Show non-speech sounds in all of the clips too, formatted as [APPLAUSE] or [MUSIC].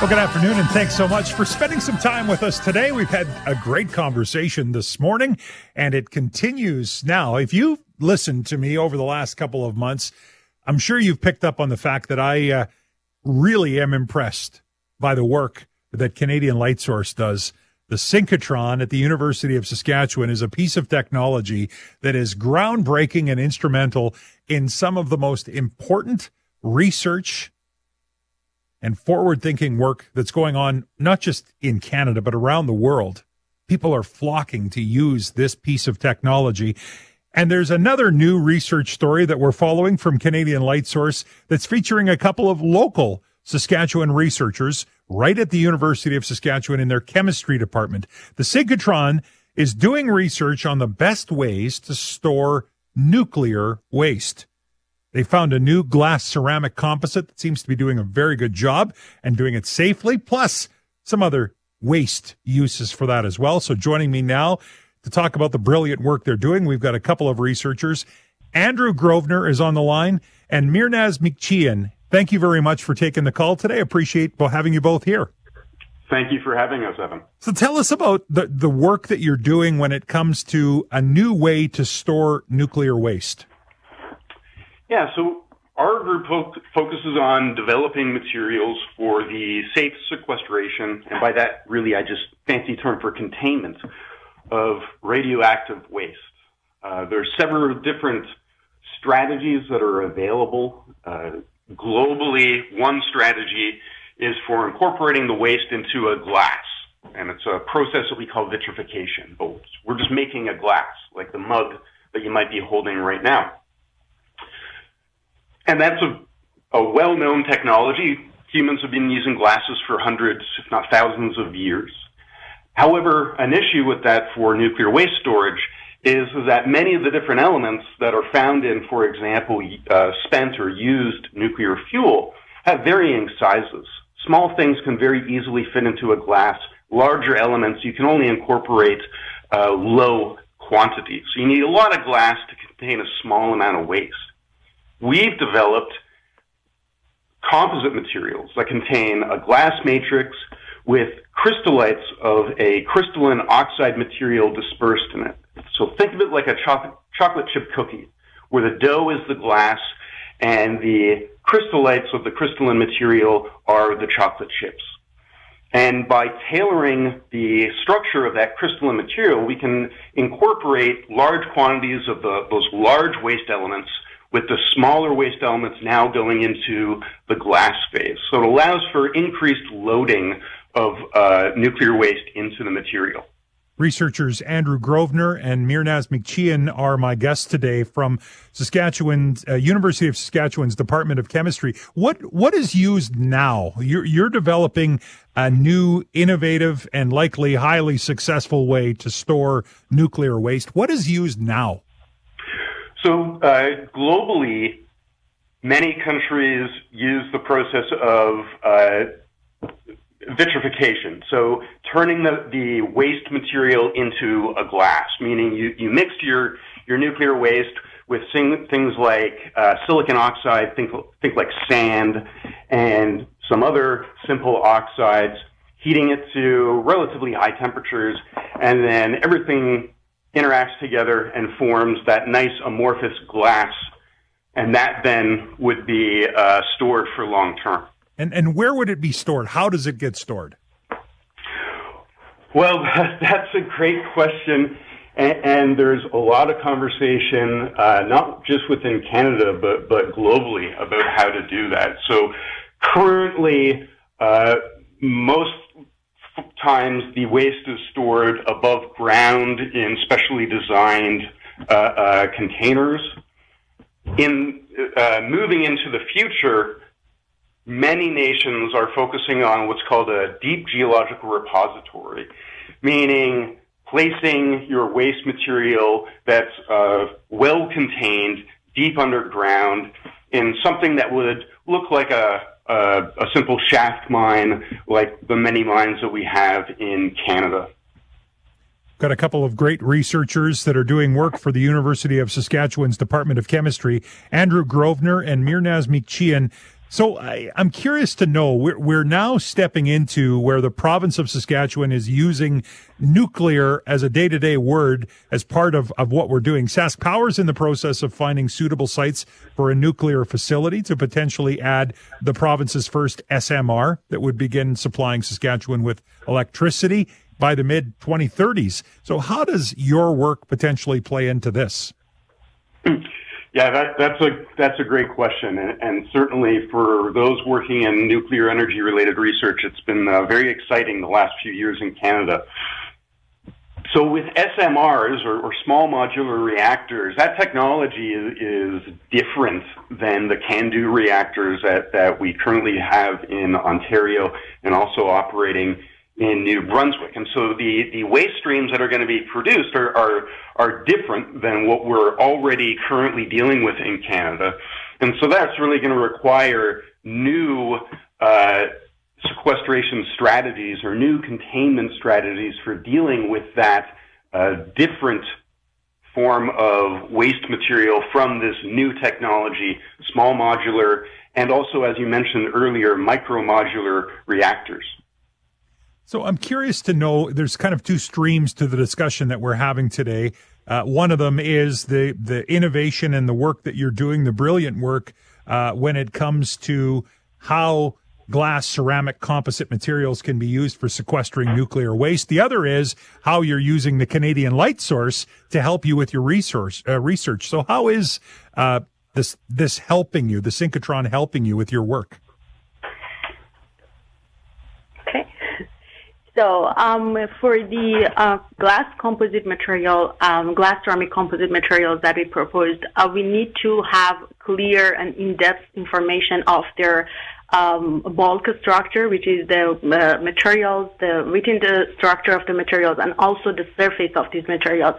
Well, good afternoon, and thanks so much for spending some time with us today. We've had a great conversation this morning, and it continues now. If you've listened to me over the last couple of months, I'm sure you've picked up on the fact that I uh, really am impressed by the work that Canadian Light Source does. The synchrotron at the University of Saskatchewan is a piece of technology that is groundbreaking and instrumental in some of the most important research and forward thinking work that's going on, not just in Canada, but around the world. People are flocking to use this piece of technology. And there's another new research story that we're following from Canadian Light Source that's featuring a couple of local Saskatchewan researchers right at the University of Saskatchewan in their chemistry department. The synchrotron is doing research on the best ways to store nuclear waste. They found a new glass ceramic composite that seems to be doing a very good job and doing it safely, plus some other waste uses for that as well. So joining me now to talk about the brilliant work they're doing, we've got a couple of researchers. Andrew Grosvenor is on the line and Mehrnaz Mikhcian. Thank you very much for taking the call today. Appreciate having you both here. Thank you for having us, Evan. So tell us about the, the work that you're doing when it comes to a new way to store nuclear waste. Yeah, so our group focuses on developing materials for the safe sequestration, and by that, really, I just fancy term for containment of radioactive waste. Uh, there are several different strategies that are available. Uh, globally, one strategy is for incorporating the waste into a glass, and it's a process that we call vitrification. But we're just making a glass, like the mug that you might be holding right now. And that's a, a well-known technology. Humans have been using glasses for hundreds, if not thousands of years. However, an issue with that for nuclear waste storage is that many of the different elements that are found in, for example, uh, spent or used nuclear fuel have varying sizes. Small things can very easily fit into a glass. Larger elements, you can only incorporate uh, low quantities. So you need a lot of glass to contain a small amount of waste. We've developed composite materials that contain a glass matrix with crystallites of a crystalline oxide material dispersed in it. So think of it like a chocolate, chocolate chip cookie, where the dough is the glass and the crystallites of the crystalline material are the chocolate chips. And by tailoring the structure of that crystalline material, we can incorporate large quantities of the, those large waste elements with the smaller waste elements now going into the glass phase. So it allows for increased loading of uh, nuclear waste into the material. Researchers Andrew Grosvenor and Mehrnaz Mikhcian are my guests today from Saskatchewan uh, University of Saskatchewan's Department of Chemistry. What what is used now? You're, you're developing a new, innovative, and likely highly successful way to store nuclear waste. What is used now? So uh, globally, many countries use the process of uh, vitrification. So turning the, the waste material into a glass, meaning you, you mixed your, your nuclear waste with sing, things like uh, silicon oxide, think, think like sand, and some other simple oxides, heating it to relatively high temperatures, and then everything interacts together and forms that nice amorphous glass, and that then would be uh, stored for long term. And and where would it be stored? How does it get stored? Well, [LAUGHS] that's a great question. And, and there's a lot of conversation, uh, not just within Canada, but, but globally about how to do that. So currently, uh, most times the waste is stored above ground in specially designed uh, uh, containers. In uh, moving into the future, many nations are focusing on what's called a deep geological repository, meaning placing your waste material that's uh, well contained deep underground in something that would look like a uh, a simple shaft mine like the many mines that we have in Canada. Got a couple of great researchers that are doing work for the University of Saskatchewan's Department of Chemistry, Andrew Grosvenor and Mehrnaz Mikhcian. So I, am curious to know, we're, we're now stepping into where the province of Saskatchewan is using nuclear as a day-to-day word as part of, of what we're doing. Sask Power is in the process of finding suitable sites for a nuclear facility to potentially add the province's first SMR that would begin supplying Saskatchewan with electricity by the mid 2030s. So how does your work potentially play into this? Hmm. Yeah, that, that's a that's a great question, and, and, certainly for those working in nuclear energy related research, it's been uh, very exciting the last few years in Canada. So with SMRs or, or small modular reactors, that technology is, is, different than the CANDU reactors that, that we currently have in Ontario and also operating in New Brunswick. And so the, the waste streams that are going to be produced are, are, are different than what we're already currently dealing with in Canada. And so that's really going to require new uh, sequestration strategies or new containment strategies for dealing with that uh, different form of waste material from this new technology, small modular, and also, as you mentioned earlier, micro modular reactors. So I'm curious to know. There's kind of two streams to the discussion that we're having today. Uh, one of them is the the innovation and the work that you're doing, the brilliant work uh, when it comes to how glass, ceramic, composite materials can be used for sequestering nuclear waste. The other is how you're using the Canadian Light Source to help you with your resource uh, research. So how is uh, this this helping you? The synchrotron helping you with your work? So um, for the uh, glass composite material, um, glass ceramic composite materials that we proposed, uh, we need to have clear and in-depth information of their um, bulk structure, which is the uh, materials, the within the structure of the materials, and also the surface of these materials.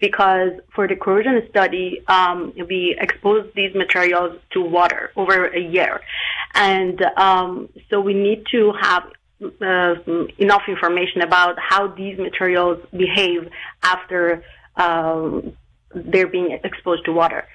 Because for the corrosion study, um, we exposed these materials to water over a year, and um, so we need to have uh, enough information about how these materials behave after um, they're being exposed to water.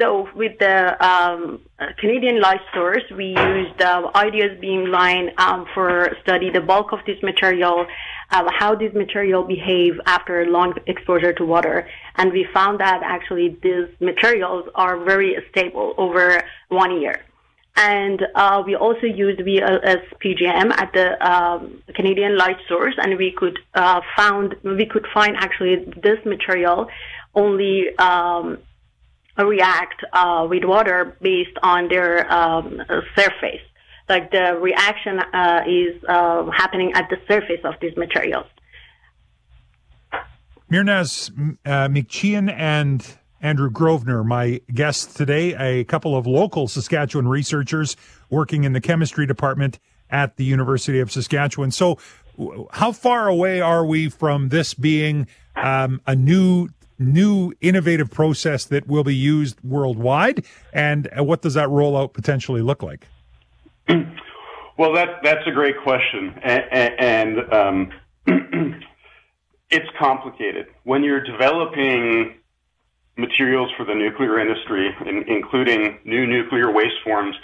So with the um, Canadian Light Source, we used uh, IDS beamline um, for study the bulk of this material, uh, how these material behave after long exposure to water, and we found that actually these materials are very stable over one year. And uh, we also used VLS PGM at the um, Canadian Light Source, and we could uh, found we could find actually this material only um, react uh, with water based on their um, surface. Like the reaction uh, is uh, happening at the surface of these materials. Mehrnaz uh, Mikhcian and Andrew Grosvenor, my guest today, a couple of local Saskatchewan researchers working in the chemistry department at the University of Saskatchewan. So, how far away are we from this being um, a new, new innovative process that will be used worldwide? And what does that rollout potentially look like? [CLEARS THROAT] Well, that that's a great question, and, and um, [CLEARS THROAT] it's complicated when you're developing materials for the nuclear industry, in, including new nuclear waste forms,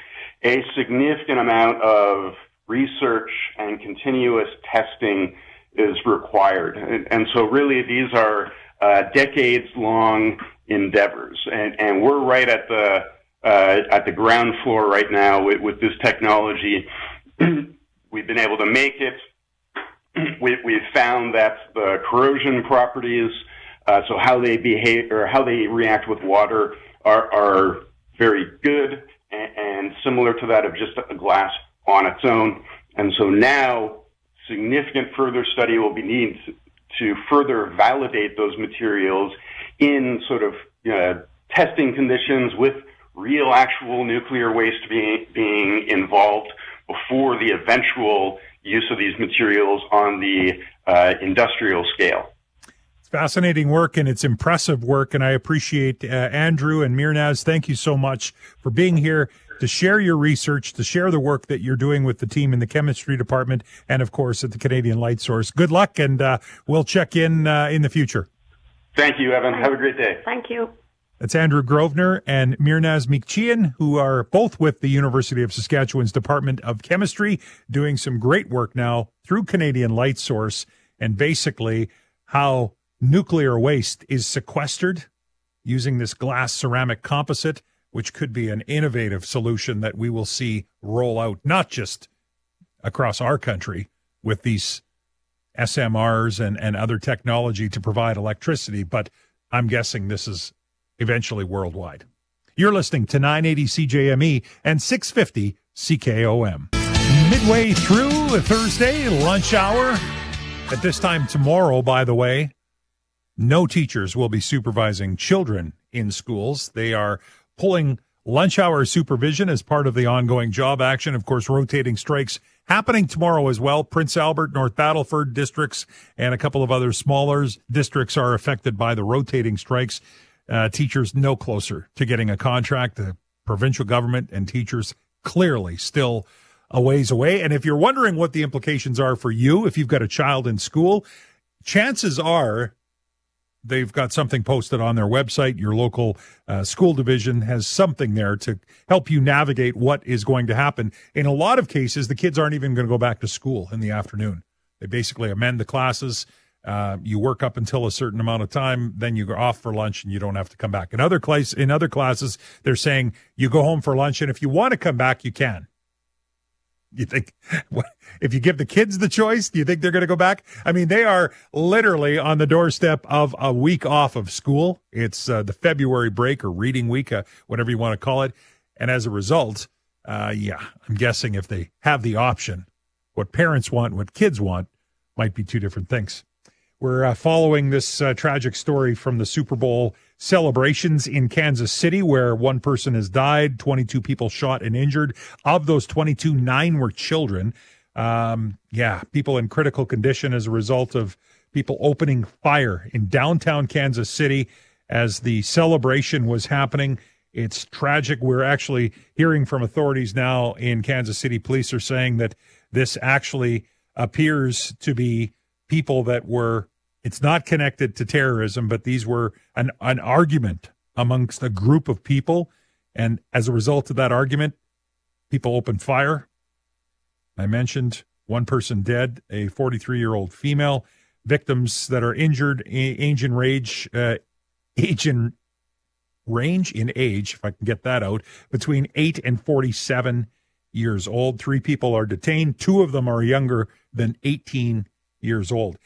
a significant amount of research and continuous testing is required. And, and so really these are uh, decades long endeavors. And, and, we're right at the, uh, at the ground floor right now with, with this technology. [CLEARS THROAT] We've been able to make it. [CLEARS THROAT] We, we've found that the corrosion properties uh, so how they behave or how they react with water are, are very good and, and similar to that of just a glass on its own. And so now significant further study will be needed to further validate those materials in sort of uh, testing conditions with real actual nuclear waste being, being involved before the eventual use of these materials on the uh, industrial scale fascinating work and it's impressive work. And I appreciate uh, Andrew and Mehrnaz. Thank you so much for being here to share your research, to share the work that you're doing with the team in the chemistry department, and of course at the Canadian Light Source. Good luck, and uh, we'll check in uh, in the future. Thank you, Evan. Have a great day. Thank you. That's Andrew Grosvenor and Mehrnaz Mikhcian, who are both with the University of Saskatchewan's Department of Chemistry, doing some great work now through Canadian Light Source and basically how nuclear waste is sequestered using this glass ceramic composite, which could be an innovative solution that we will see roll out, not just across our country with these SMRs and, and other technology to provide electricity, but I'm guessing this is eventually worldwide. You're listening to 980 CJME and 650 CKOM. Midway through Thursday lunch hour. At this time tomorrow, by the way, no teachers will be supervising children in schools. They are pulling lunch hour supervision as part of the ongoing job action. Of course, rotating strikes happening tomorrow as well. Prince Albert, North Battleford districts, and a couple of other smaller districts are affected by the rotating strikes. Uh, teachers no closer to getting a contract. The provincial government and teachers clearly still a ways away. And if you're wondering what the implications are for you, if you've got a child in school, chances are they've got something posted on their website. Your local uh, school division has something there to help you navigate what is going to happen. In a lot of cases, the kids aren't even going to go back to school in the afternoon. They basically amend the classes. Uh, you work up until a certain amount of time, then you go off for lunch, and you don't have to come back. In other class, in other classes, they're saying you go home for lunch, and if you want to come back, you can. You think [LAUGHS] if you give the kids the choice, do you think they're going to go back? I mean, they are literally on the doorstep of a week off of school. It's uh, the February break or reading week, uh, whatever you want to call it. And as a result, uh, yeah, I'm guessing if they have the option, what parents want, what kids want, might be two different things. We're uh, following this uh, tragic story from the Super Bowl celebrations in Kansas City, where one person has died, 22 people shot and injured. Of those 22, nine were children. Um, yeah, people in critical condition as a result of people opening fire in downtown Kansas City as the celebration was happening. It's tragic. We're actually hearing from authorities now in Kansas City. Police are saying that this actually appears to be people that were it's not connected to terrorism, but these were an, an argument amongst a group of people. And as a result of that argument, people opened fire. I mentioned one person dead, a 43 year old female. Victims that are injured, age in rage, uh, age in range in age, if I can get that out, between 8 and 47 years old. Three people are detained. Two of them are younger than 18 years old.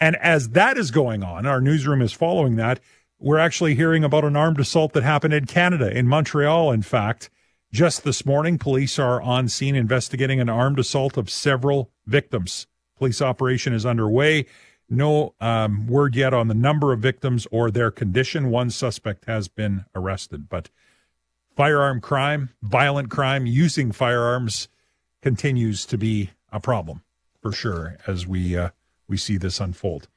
And as that is going on, our newsroom is following that. We're actually hearing about an armed assault that happened in Canada, in Montreal, in fact. Just this morning, police are on scene investigating an armed assault of several victims. Police operation is underway. No um, word yet on the number of victims or their condition. One suspect has been arrested, but firearm crime, violent crime using firearms continues to be a problem for sure as we uh, we see this unfold.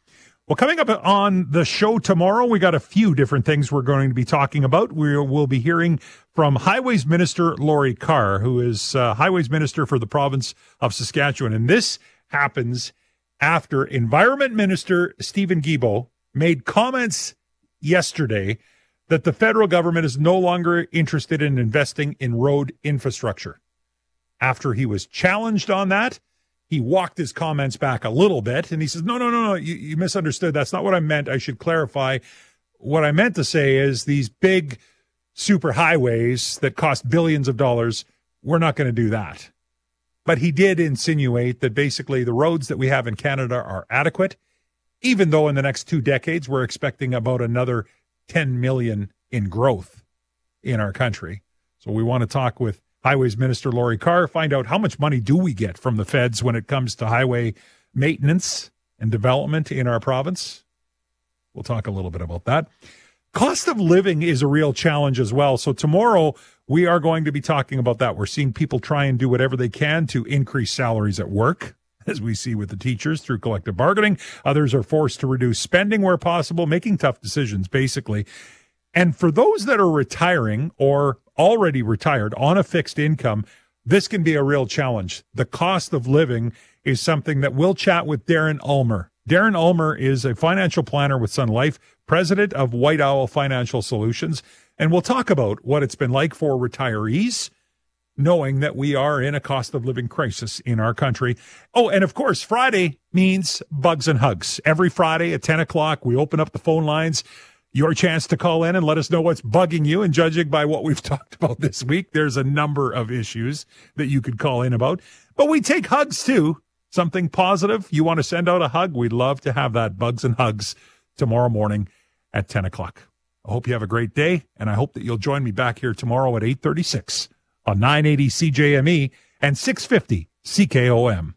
Well, coming up on the show tomorrow, we got a few different things we're going to be talking about. We will be hearing from Highways Minister Lori Carr, who is uh, Highways Minister for the province of Saskatchewan. And this happens after Environment Minister Stephen Guilbeault made comments yesterday that the federal government is no longer interested in investing in road infrastructure. After he was challenged on that, he walked his comments back a little bit and he says, no, no, no, no, you, you misunderstood. That's not what I meant. I should clarify. What I meant to say is these big super highways that cost billions of dollars, we're not going to do that. But he did insinuate that basically the roads that we have in Canada are adequate, even though in the next two decades we're expecting about another 10 million in growth in our country. So we want to talk with Highways Minister Lori Carr find out how much money do we get from the feds when it comes to highway maintenance and development in our province. We'll talk a little bit about that. Cost of living is a real challenge as well. So tomorrow we are going to be talking about that. We're seeing people try and do whatever they can to increase salaries at work [LAUGHS] as we see with the teachers through collective bargaining. Others are forced to reduce spending where possible, making tough decisions, basically. And for those that are retiring or already retired on a fixed income, this can be a real challenge. The cost of living is something that we'll chat with Darren Ulmer. Darren Ulmer is a financial planner with Sun Life, president of White Owl Financial Solutions. And we'll talk about what it's been like for retirees, knowing that we are in a cost of living crisis in our country. Oh, and of course, Friday means bugs and hugs. Every Friday at 10 o'clock, we open up the phone lines. Your chance to call in and let us know what's bugging you. And judging by what we've [LAUGHS] talked about this week, there's a number of issues that you could call in about. But we take hugs too. Something positive. You want to send out a hug? We'd love to have that. Bugs and hugs tomorrow morning at 10 o'clock. I hope you have a great day, and I hope that you'll join me back here tomorrow at 836 on 980 CJME and 650 CKOM.